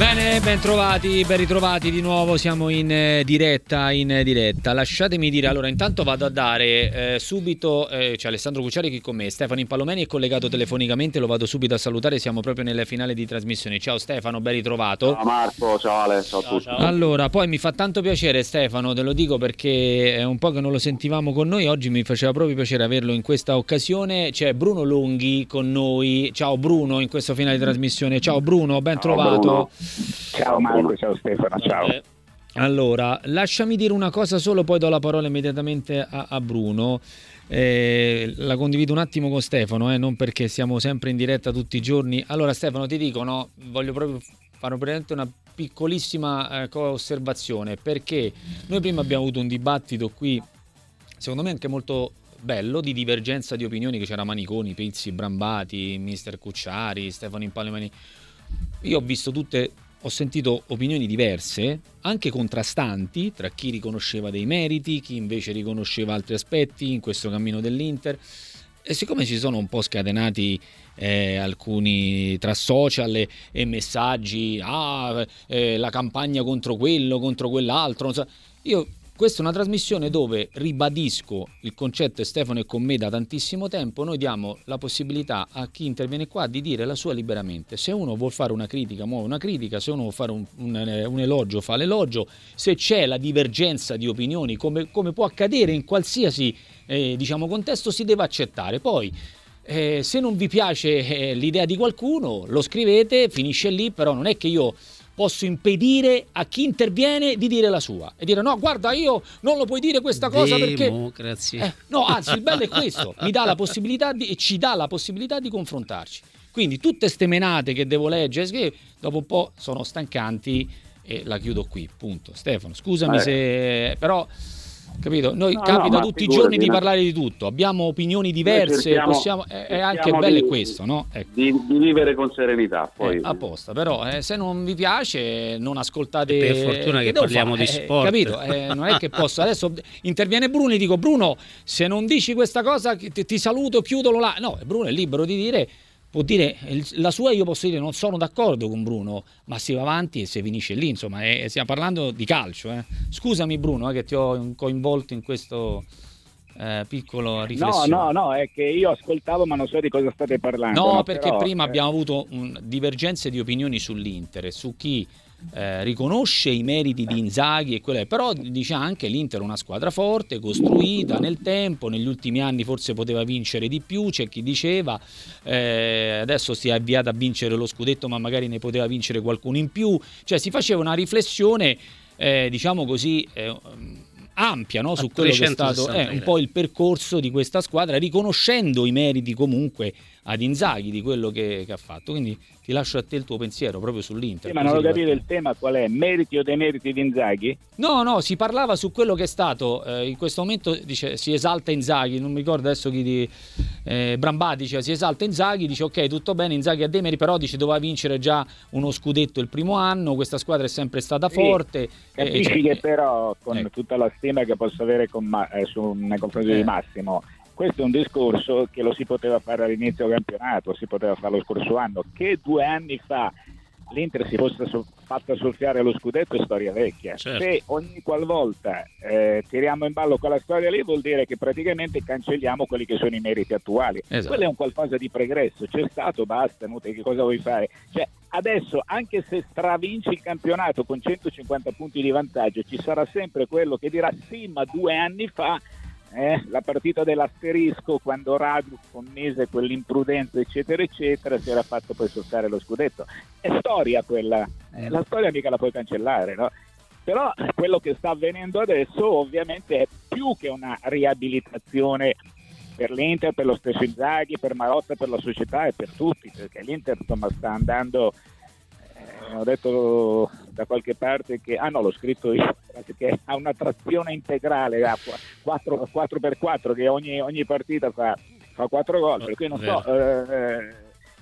Bene, ben trovati, ben ritrovati di nuovo, siamo in eh, diretta, in diretta. Lasciatemi dire, allora intanto vado a dare eh, subito, eh, c'è Alessandro Cucciari qui con me, Stefano Impalomeni è collegato telefonicamente, lo vado subito a salutare, siamo proprio nelle finale di trasmissione. Ciao Stefano, ben ritrovato. Ciao Marco, ciao Ale, ciao, ciao a tutti. Allora, poi mi fa tanto piacere Stefano, te lo dico perché è un po' che non lo sentivamo con noi, oggi mi faceva proprio piacere averlo in questa occasione. C'è Bruno Lunghi con noi, ciao Bruno in questo finale di trasmissione, ciao Bruno, ben ciao, trovato. Bruno. Ciao Marco, ciao Stefano, ciao. Eh, allora, lasciami dire una cosa solo, poi do la parola immediatamente a, a Bruno. Eh, la condivido un attimo con Stefano, eh, non perché siamo sempre in diretta tutti i giorni. Allora, Stefano, ti dico, no, voglio proprio fare una piccolissima eh, osservazione, perché noi prima abbiamo avuto un dibattito qui, secondo me anche molto bello, di divergenza di opinioni, che c'era Maniconi, Pizzi, Brambati, Mister Cucciari, Stefano Impalemani. Io ho visto tutte ho sentito opinioni diverse, anche contrastanti, tra chi riconosceva dei meriti, chi invece riconosceva altri aspetti in questo cammino dell'Inter. E siccome si sono un po' scatenati eh, alcuni tra social e, e messaggi, ah, eh, la campagna contro quello, contro quell'altro, so, io questa è una trasmissione dove ribadisco il concetto e Stefano è con me da tantissimo tempo, noi diamo la possibilità a chi interviene qua di dire la sua liberamente. Se uno vuole fare una critica, muove una critica, se uno vuole fare un, un, un elogio, fa l'elogio, se c'è la divergenza di opinioni, come, come può accadere in qualsiasi eh, diciamo, contesto, si deve accettare. Poi eh, se non vi piace eh, l'idea di qualcuno, lo scrivete, finisce lì, però non è che io posso impedire a chi interviene di dire la sua e dire no, guarda, io non lo puoi dire questa cosa Democrazia. perché... Eh, no, anzi, il bello è questo, mi dà la possibilità di, e ci dà la possibilità di confrontarci. Quindi tutte ste menate che devo leggere, dopo un po' sono stancanti e la chiudo qui, punto. Stefano, scusami eh. se... però Capito? Noi no, capita no, tutti i giorni di parlare di tutto, abbiamo opinioni diverse, cerchiamo, possiamo, è, è anche bello di, questo, no? Ecco. Di, di, vivere con serenità. Poi. Eh, apposta, però eh, se non vi piace non ascoltate... E per fortuna che parliamo fare? di eh, sport. capito? Eh, non è che posso... Adesso interviene Bruno e dico Bruno, se non dici questa cosa ti, ti saluto, chiudolo là. No, Bruno è libero di dire può dire la sua io posso dire non sono d'accordo con Bruno ma si va avanti e si finisce lì insomma e, stiamo parlando di calcio eh. scusami Bruno eh, che ti ho coinvolto in questo eh, piccolo riflessione no no no è che io ascoltavo ma non so di cosa state parlando no, no perché però, prima eh... abbiamo avuto un, divergenze di opinioni sull'Inter e su chi eh, riconosce i meriti di Inzaghi e quelle, però dice anche l'Inter è una squadra forte, costruita nel tempo, negli ultimi anni forse poteva vincere di più, c'è chi diceva eh, adesso si è avviata a vincere lo scudetto ma magari ne poteva vincere qualcuno in più, cioè si faceva una riflessione eh, diciamo così eh, ampia no? su quello che è stato eh, un po' il percorso di questa squadra, riconoscendo i meriti comunque ad Inzaghi di quello che, che, ha fatto. Quindi ti lascio a te il tuo pensiero proprio sull'Inter. Sì, ma non ho capito il tema qual è, meriti o demeriti di Inzaghi? No, no, si parlava su quello che è stato, eh, in questo momento dice, si esalta Inzaghi, non mi ricordo adesso chi di eh, Brambati dice si esalta Inzaghi, dice ok tutto bene, Inzaghi ha dei meriti, però dice doveva vincere già uno scudetto il primo anno, questa squadra è sempre stata sì, forte. Capisci eh, che però con ecco. tutta la stima che posso avere con, eh, su, nei confronti di eh. Massimo, questo è un discorso che lo si poteva fare all'inizio del campionato, si poteva fare lo scorso anno, che due anni fa l'Inter si fosse so- fatta soffiare lo scudetto è storia vecchia. Certo. Se ogni qualvolta eh, tiriamo in ballo quella storia lì vuol dire che praticamente cancelliamo quelli che sono i meriti attuali. Esatto. Quello è un qualcosa di pregresso, c'è stato, basta, Mute, che cosa vuoi fare? Cioè, adesso anche se stravinci il campionato con 150 punti di vantaggio, ci sarà sempre quello che dirà sì, ma due anni fa eh, la partita dell'asterisco quando Radu commise quell'imprudenza eccetera eccetera si era fatto poi sottare lo scudetto. È storia quella. Eh, la storia mica la puoi cancellare no? però quello che sta avvenendo adesso ovviamente è più che una riabilitazione per l'Inter, per lo stesso Inzaghi, per Marotta, per la società e per tutti perché l'Inter insomma, sta andando ho detto da qualche parte che, ah no l'ho scritto io, che ha una trazione integrale a 4, 4x4 che ogni, ogni partita fa, fa 4 gol, per cui non so, eh, eh,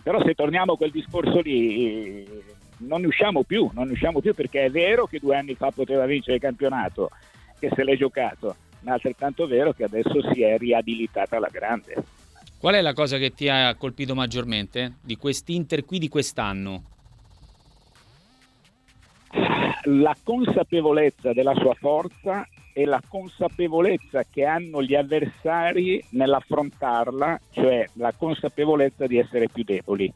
però se torniamo a quel discorso lì non ne usciamo più, non ne usciamo più perché è vero che due anni fa poteva vincere il campionato, che se l'è giocato, ma è altrettanto vero che adesso si è riabilitata alla grande. Qual è la cosa che ti ha colpito maggiormente di quest'Inter qui di quest'anno? La consapevolezza della sua forza e la consapevolezza che hanno gli avversari nell'affrontarla, cioè la consapevolezza di essere più deboli.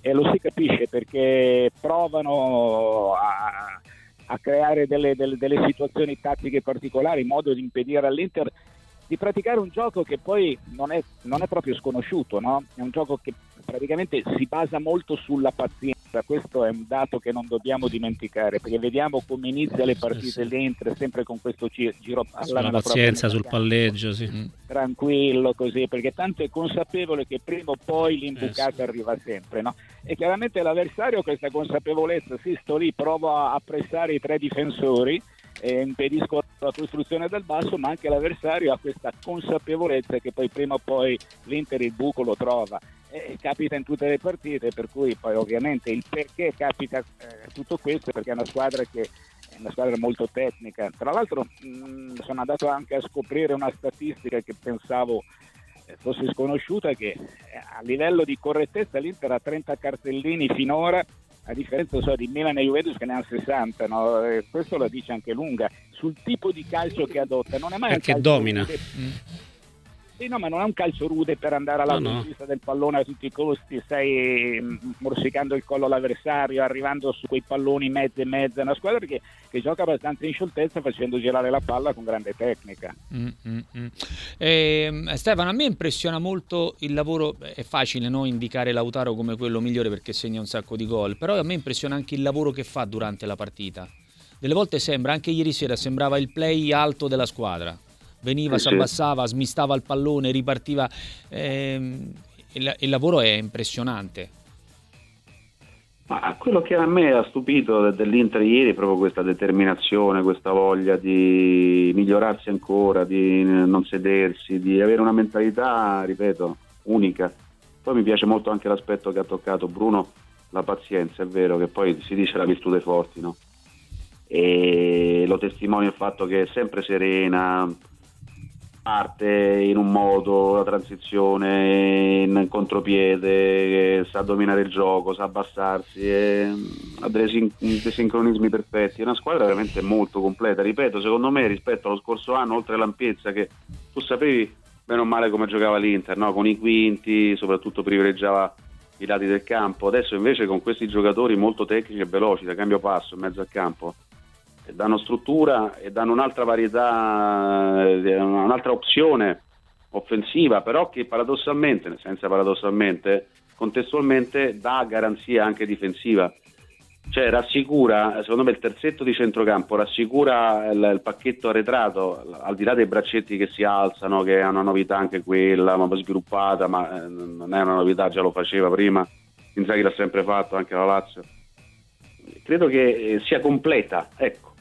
E lo si capisce perché provano a, a creare delle, delle, delle situazioni tattiche particolari in modo di impedire all'Inter di praticare un gioco che poi non è, non è proprio sconosciuto, no? è un gioco che praticamente si basa molto sulla pazienza, questo è un dato che non dobbiamo dimenticare, perché vediamo come inizia le partite sì, dentro, sempre con questo giro palla. La pazienza sul palleggio, sì. Mm. tranquillo così, perché tanto è consapevole che prima o poi l'imbucata eh, sì. arriva sempre. No? E chiaramente l'avversario questa consapevolezza, sì, sto lì, provo a pressare i tre difensori, e impedisco la costruzione del basso, ma anche l'avversario ha questa consapevolezza che poi prima o poi l'Inter il buco lo trova. E capita in tutte le partite, per cui poi ovviamente il perché capita eh, tutto questo perché è una squadra che è una squadra molto tecnica. Tra l'altro mh, sono andato anche a scoprire una statistica che pensavo eh, fosse sconosciuta che eh, a livello di correttezza l'Inter ha 30 cartellini finora a differenza so, di Milan e Juventus che ne hanno 60, no? questo la dice anche lunga, sul tipo di calcio che adotta, non è mai Perché un calcio domina. Che... Mm sì, no, ma non è un calcio rude per andare alla no, no. del pallone a tutti i costi, stai mm, morsicando il collo all'avversario, arrivando su quei palloni mezzo e mezzo. È una squadra che, che, gioca abbastanza in scioltezza facendo girare la palla con grande tecnica. Mm, mm, mm. Eh, Stefano, a me impressiona molto il lavoro, è facile no, indicare Lautaro come quello migliore perché segna un sacco di gol, però a me impressiona anche il lavoro che fa durante la partita. Delle volte sembra, anche ieri sera, sembrava il play alto della squadra veniva, si abbassava, smistava il pallone, ripartiva. Ehm, il, il, lavoro è impressionante. Ma quello che a me ha stupito dell'Inter ieri è proprio questa determinazione, questa voglia di migliorarsi ancora, di non sedersi, di avere una mentalità, ripeto, unica. Poi mi piace molto anche l'aspetto che ha toccato Bruno, la pazienza, è vero che poi si dice la virtù dei forti, no? E lo testimonia il fatto che è sempre serena, parte in un modo, la transizione in contropiede, sa dominare il gioco, sa abbassarsi, ha dei, sincronismi perfetti. È una squadra veramente molto completa. Ripeto, secondo me rispetto allo scorso anno, oltre l'ampiezza che tu sapevi bene o male come giocava l'Inter, no? con i quinti, soprattutto privilegiava i lati del campo. Adesso invece con questi giocatori molto tecnici e veloci, da cambio passo in mezzo al campo, danno struttura e danno un'altra varietà, eh, un'altra opzione offensiva, però che paradossalmente, senza paradossalmente, contestualmente dà garanzia anche difensiva. Cioè rassicura, secondo me il terzetto di centrocampo rassicura il, il, pacchetto arretrato, al di là dei braccetti che si alzano, che è una novità anche quella, ma sviluppata, ma eh, non è una novità, già lo faceva prima, Inzaghi l'ha sempre fatto, anche la Lazio. Credo che eh, sia completa, ecco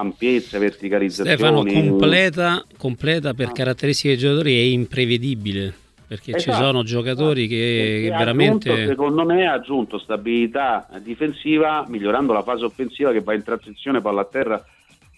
ampiezza, verticalizzazione. Stefano, completa, completa per caratteristiche dei giocatori è imprevedibile perché esatto. ci sono giocatori che, che veramente aggiunto, secondo me ha aggiunto stabilità difensiva migliorando la fase offensiva che va in transizione palla a terra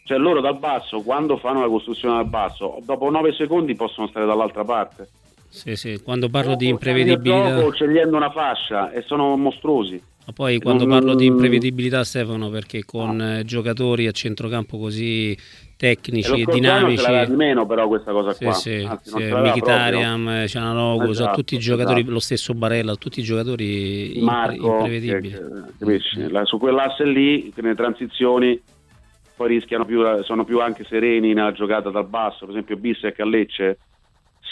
cioè loro dal basso quando fanno la costruzione dal basso dopo 9 secondi possono stare dall'altra parte sì, sì. quando parlo di imprevedibilità gioco, scegliendo una fascia e sono mostruosi ma poi quando parlo di imprevedibilità, Stefano, perché con no. giocatori a centrocampo così tecnici e, dinamici. di meno però questa cosa sì, qua. Sì, Anzi, sì, Mkhitaryan, Ciananoglu, esatto, sono tutti i giocatori, esatto. lo stesso Barella, tutti i giocatori Marco, imprevedibili. Che, che, La, su quell'asse lì, nelle transizioni, poi rischiano più, sono più anche sereni nella giocata dal basso, per esempio Bissek a Lecce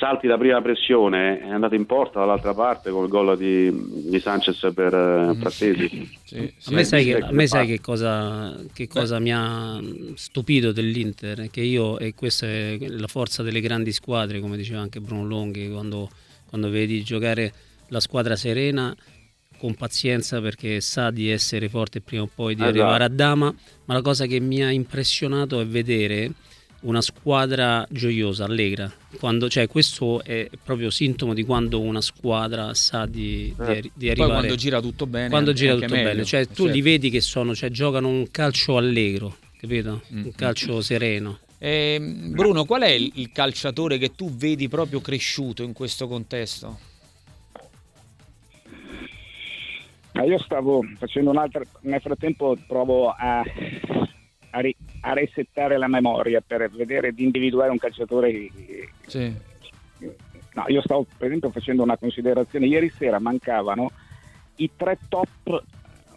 salti la prima pressione, è andato in porta dall'altra parte col gol di, di Sanchez per uh, Frattesi. Sì, sì, a me sai, che, a me sai che cosa, che cosa mi ha stupito dell'Inter? Che io, e questa è la forza delle grandi squadre, come diceva anche Bruno Longhi, quando, quando vedi giocare la squadra serena con pazienza perché sa di essere forte prima o poi di esatto. arrivare a Dama, ma la cosa che mi ha impressionato è vedere una squadra gioiosa, allegra. Quando, cioè, questo è proprio sintomo di quando una squadra sa di, di, eh. di arrivare. Poi quando gira tutto bene. Quando gira tutto meglio. bene, cioè tu certo. li vedi che sono, cioè, giocano un calcio allegro, capito? Mm. Un calcio sereno. Eh, Bruno, qual è il calciatore che tu vedi proprio cresciuto in questo contesto? io stavo facendo un'altra, nel frattempo provo a a, ri- a, resettare la memoria per vedere di individuare un calciatore. Sì. No, io stavo per esempio facendo una considerazione, ieri sera mancavano i tre top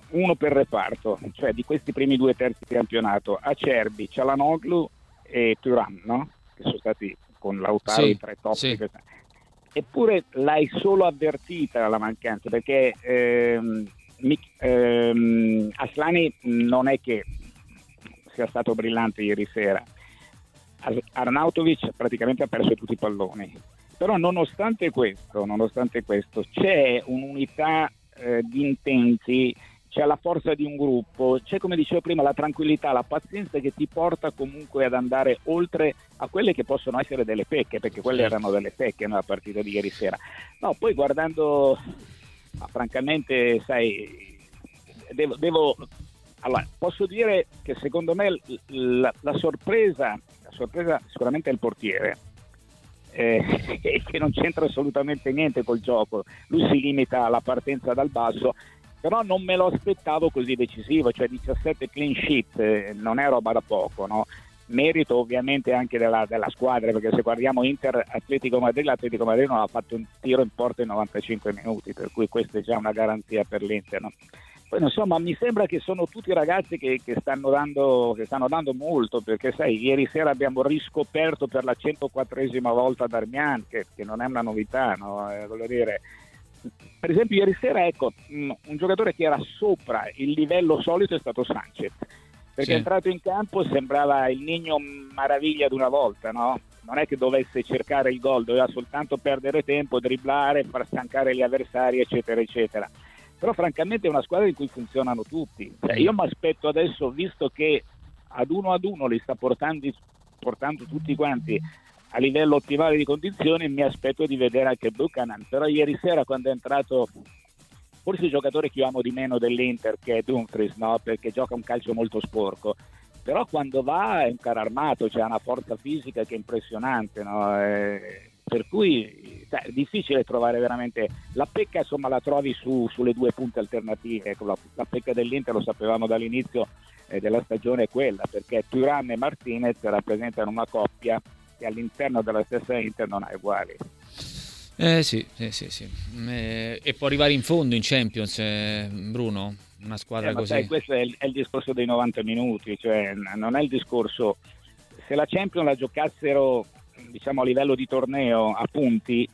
uno per reparto, cioè di questi primi due terzi di campionato, Acerbi, Cialanoglu e Turan, no? che sono stati con Lautaro sì, i tre top. Sì. Eppure l'hai solo avvertita la mancanza, perché ehm, ehm, Aslani non è che sia stato brillante ieri sera. Arnautovic praticamente ha perso tutti i palloni. Però nonostante questo, nonostante questo c'è un'unità eh, di intenti c'è la forza di un gruppo, c'è come dicevo prima la tranquillità, la pazienza che ti porta comunque ad andare oltre a quelle che possono essere delle pecche, perché quelle certo. erano delle pecche nella partita di ieri sera. No, poi guardando, ma francamente, sai, devo, devo allora, posso dire che secondo me la, la, sorpresa, la sorpresa sicuramente è il portiere, eh, che non c'entra assolutamente niente col gioco, lui si limita alla partenza dal basso però non me lo aspettavo così decisivo, cioè 17 clean sheet eh, non è roba da poco, no? merito ovviamente anche della, della, squadra perché se guardiamo Inter Atletico Madrid l'Atletico Madrid non ha fatto un tiro in porta in 95 minuti per cui questa è già una garanzia per l'Inter no? Poi insomma mi sembra che sono tutti ragazzi che, che, stanno dando, che, stanno dando, molto perché sai ieri sera abbiamo riscoperto per la 104esima volta Darmian che, che non è una novità no? eh, voglio dire per esempio ieri sera ecco, mm, un giocatore che era sopra il livello solito è stato Sanchez perché sì. è entrato in campo sembrava il Nigno Maraviglia di una volta no? non è che dovesse cercare il gol doveva soltanto perdere tempo, dribblare far stancare gli avversari eccetera eccetera però francamente è una squadra in cui funzionano tutti cioè, io mi aspetto adesso visto che ad uno ad uno li sta portando, portando tutti quanti a livello ottimale di condizioni mi aspetto di vedere anche Buchanan però ieri sera quando è entrato forse il giocatore che io amo di meno dell'Inter che è Dumfries no? perché gioca un calcio molto sporco però quando va è un caro armato c'è una forza fisica che è impressionante no? eh, per cui cioè, è difficile trovare veramente la pecca insomma la trovi su, sulle due punte alternative ecco, la, la, pecca dell'Inter lo sapevamo dall'inizio eh, della stagione è quella perché Turan e Martinez rappresentano una coppia che all'interno della stessa Inter non ha uguali. Eh sì, sì, sì, sì. Eh, e può arrivare in fondo in Champions, eh, Bruno? Una squadra eh, così. Sai, questo è il, è il, discorso dei 90 minuti, cioè non è il discorso... Se la Champions la giocassero diciamo a livello di torneo a punti,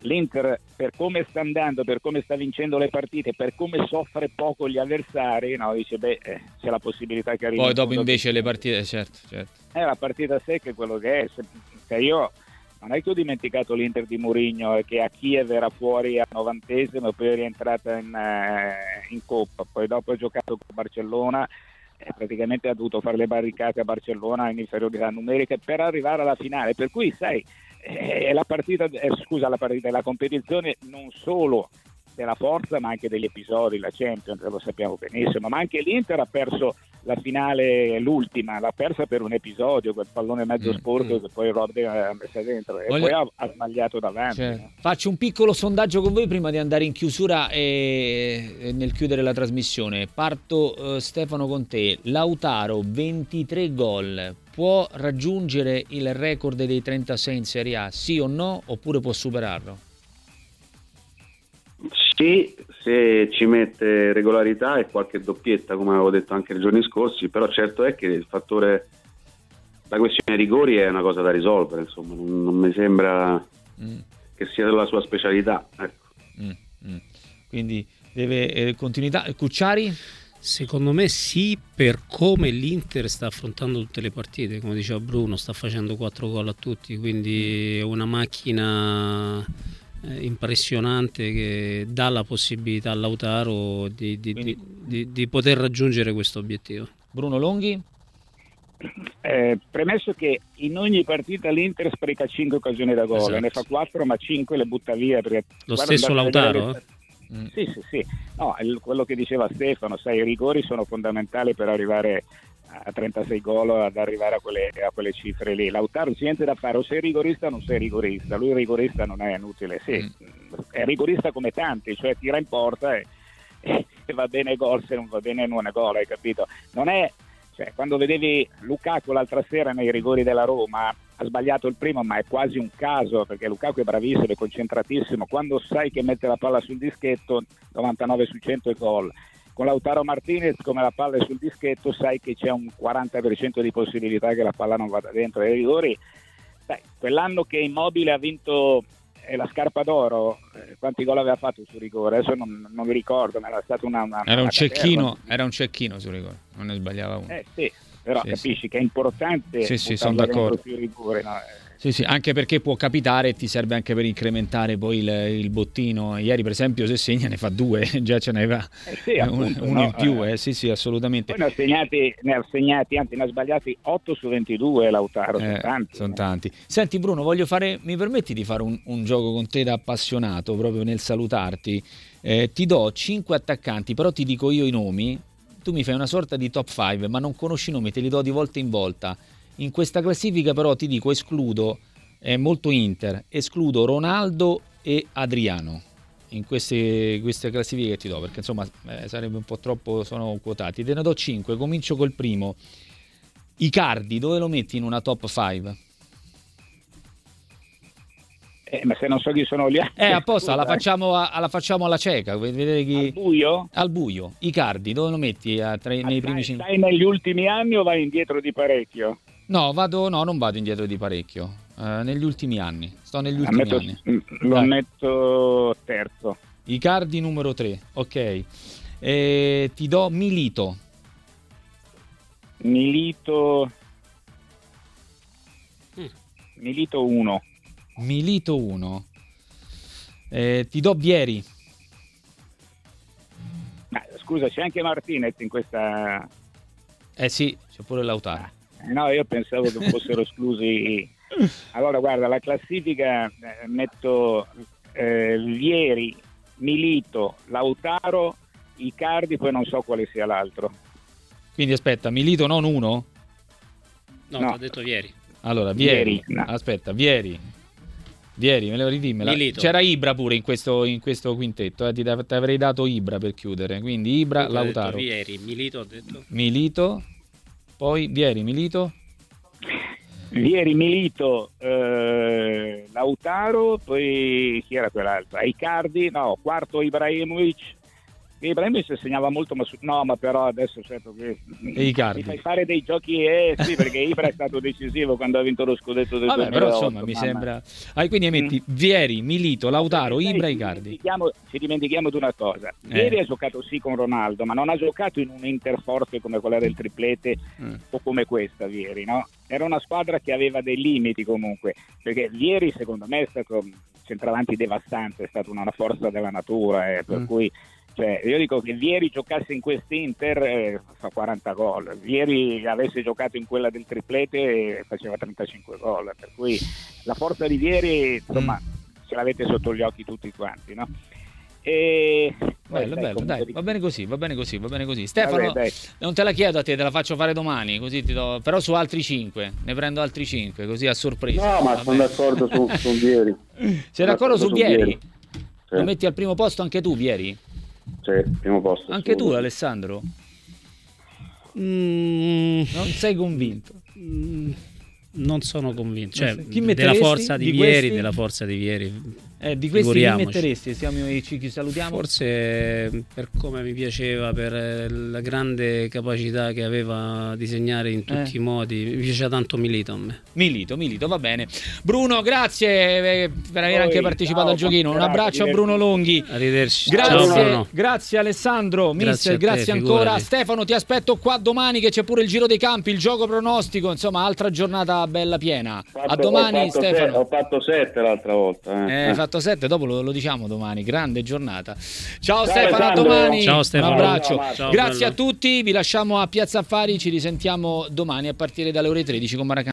l'Inter per come sta andando, per come sta vincendo le partite, per come soffre poco gli avversari, no, dice beh eh, c'è la possibilità che arrivi. Poi dopo invece le partite, certo, certo. Eh, la partita secca è quello che è. Se, cioè io non è che ho dimenticato l'Inter di Mourinho che a Kiev era fuori al novantesimo e poi è rientrata in, eh, in Coppa, poi dopo ha giocato con Barcellona e praticamente ha dovuto fare le barricate a Barcellona in inferiorità numerica per arrivare alla finale, per cui sai è la partita, eh, scusa, la partita, la competizione non solo della forza ma anche degli episodi, la Champions, lo sappiamo benissimo, ma anche l'Inter ha perso la finale, l'ultima, l'ha persa per un episodio, quel pallone mezzo mm, sporco mm. che poi Robben ha messo dentro e Voglio... poi ha, ha, sbagliato davanti. Cioè? Faccio un piccolo sondaggio con voi prima di andare in chiusura e, e nel chiudere la trasmissione. Parto uh, Stefano con te, Lautaro 23 gol, può raggiungere il record dei 36 in Serie A, sì o no, oppure può superarlo? Sì, se ci mette regolarità e qualche doppietta, come avevo detto anche nei giorni scorsi, però certo è che il fattore, la questione rigori è una cosa da risolvere, insomma, non, non mi sembra mm. che sia la sua specialità. Ecco. Mm, mm. Quindi deve eh, continuità. Cucciari? Secondo me sì, per come l'Inter sta affrontando tutte le partite, come diceva Bruno, sta facendo 4 gol a tutti, quindi è una macchina impressionante che dà la possibilità a Lautaro di, di, quindi... di, di poter raggiungere questo obiettivo. Bruno Longhi? Eh, premesso che in ogni partita l'Inter spreca 5 occasioni da gol, esatto. ne fa 4 ma 5 le butta via. Lo stesso Lautaro? Le... Mm. Sì, sì, sì. No, quello che diceva Stefano, sai, i rigori sono fondamentali per arrivare a 36 gol ad arrivare a quelle, a quelle, cifre lì. Lautaro c'è niente da fare, o sei rigorista o non sei rigorista. Lui rigorista non è inutile, sì, mm. è rigorista come tanti, cioè tira in porta e, e va bene gol se non va bene non è gol, hai capito? Non è Cioè, quando vedevi Lukaku l'altra sera nei rigori della Roma, ha sbagliato il primo, ma è quasi un caso perché Lukaku è bravissimo, è concentratissimo. Quando sai che mette la palla sul dischetto, 99 su 100 è gol. Con Lautaro Martinez, come la palla è sul dischetto, sai che c'è un 40% di possibilità che la palla non vada dentro. ai rigori, dai, quell'anno che Immobile ha vinto eh, la scarpa d'oro, eh, quanti gol aveva fatto su rigore? Adesso non, non mi ricordo, ma era stato una, una era, un cecchino, era un cecchino su rigore, non ne sbagliava uno. Eh, sì, però sì, capisci sì. che è importante sì, sì, sono d'accordo. sui rigori. No? Eh, sì, sì, anche perché può capitare e ti serve anche per incrementare poi il, il, bottino. Ieri, per esempio, se segna ne fa due, già ce ne va eh sì, appunto, uno no? in più. Eh. sì, sì, assolutamente. Poi ne ha segnati, ne ha segnati, anzi, ne ha sbagliati 8 su 22 Lautaro. Sono eh, tanti. Sono tanti. Senti, Bruno, voglio fare, mi permetti di fare un, un gioco con te da appassionato proprio nel salutarti? Eh, ti do 5 attaccanti, però ti dico io i nomi. Tu mi fai una sorta di top 5, ma non conosci i nomi, te li do di volta in volta in questa classifica però ti dico escludo, è molto Inter, escludo Ronaldo e Adriano in queste, queste classifiche che ti do perché insomma eh, sarebbe un po' troppo, sono quotati. Te ne do 5, comincio col primo. Icardi, dove lo metti in una top 5? Eh, ma se non so chi sono gli altri. Eh, apposta, la facciamo, a, la facciamo alla cieca. Vedete chi... Al buio? Al buio. Icardi, dove lo metti a, tra, nei primi 5? Stai negli ultimi anni o vai indietro di parecchio? No, vado, no, non vado indietro di parecchio. Uh, negli ultimi anni. Sto negli ultimi metto, anni. Lo Dai. metto terzo. Icardi numero 3, ok. E ti do Milito. Milito. Mm. Milito 1. Milito 1. Eh, ti do Bieri. Ma, scusa, c'è anche Martinez in questa. Eh sì, c'è pure Lautaro. Ah. No, io pensavo che fossero esclusi. Allora, guarda, la classifica eh, metto eh, Vieri, Milito, Lautaro, Icardi, poi non so quale sia l'altro. Quindi aspetta, Milito non uno? No, no. ho detto Vieri. Allora, Vieri, Vieri no. aspetta, Vieri. Vieri, me lo ridimmela. Milito. C'era Ibra pure in questo, in questo quintetto, eh? ti, ti, avrei dato Ibra per chiudere. Quindi Ibra, Lautaro. Vieri, Milito ho detto. Milito, poi Vieri, Milito? Vieri, Milito, eh, Lautaro, poi chi era quell'altro? Icardi, no, quarto Ibrahimovic, Ibrahimovic segnava molto, ma su... no, ma però adesso certo che mi fai fare dei giochi, eh sì, perché Ibra è stato decisivo quando ha vinto lo scudetto del Vabbè, 2008, però insomma mi sembra... Ah, quindi metti mm. Vieri, Milito, Lautaro, Ibra, Icardi. Ci dimentichiamo, ci dimentichiamo di una cosa, Vieri eh. ha giocato sì con Ronaldo, ma non ha giocato in un Inter forte come quella del triplete mm. o come questa Vieri, no? Era una squadra che aveva dei limiti comunque, perché Vieri secondo me è stato centravanti devastante, è stata una forza della natura, eh, per mm. cui cioè, io dico che Vieri giocasse in quest'Inter eh, fa 40 gol, Vieri avesse giocato in quella del triplete eh, faceva 35 gol, per cui la forza di Vieri insomma mm. ce l'avete sotto gli occhi tutti quanti. No? E... Bello, dai, bello, dai, va bene così, va bene così, va bene così. Stefano, Vabbè, non te la chiedo a te, te la faccio fare domani, così ti do... però su altri 5, ne prendo altri 5, così a sorpresa. No, ma sono d'accordo su, su Vieri. Sei d'accordo su Vieri? Sì. Lo metti al primo posto anche tu, Vieri? Sì, primo posto. Anche tu, Alessandro? Mm, non sei convinto? Mm, non sono convinto. Cioè, della forza di, di Vieri, questi? della forza di Vieri eh, di questi chi metteresti? Siamo, ci salutiamo. Forse per come mi piaceva, per eh, la grande capacità che aveva di segnare in tutti eh. i modi, mi piaceva tanto Milito a me. Milito, Milito, va bene. Bruno, grazie eh, per aver Poi, anche partecipato ciao, al giochino. Un abbraccio a Bruno Longhi. Arrivederci. Grazie, ciao, grazie Alessandro, grazie, grazie te, ancora. Figurati. Stefano, ti aspetto qua domani che c'è pure il giro dei campi, il gioco pronostico, insomma, altra giornata bella piena. Fatto, a domani, Stefano. Se, ho fatto 7 l'altra volta. Eh. Eh, fatto 7, dopo lo, lo, diciamo domani. Grande giornata. Ciao, ciao Stefano, a domani. Ciao Stefano. Un abbraccio. Ciao, Grazie bello. a tutti, vi lasciamo a Piazza Affari, ci risentiamo domani a partire dalle ore 13 con Maracanã.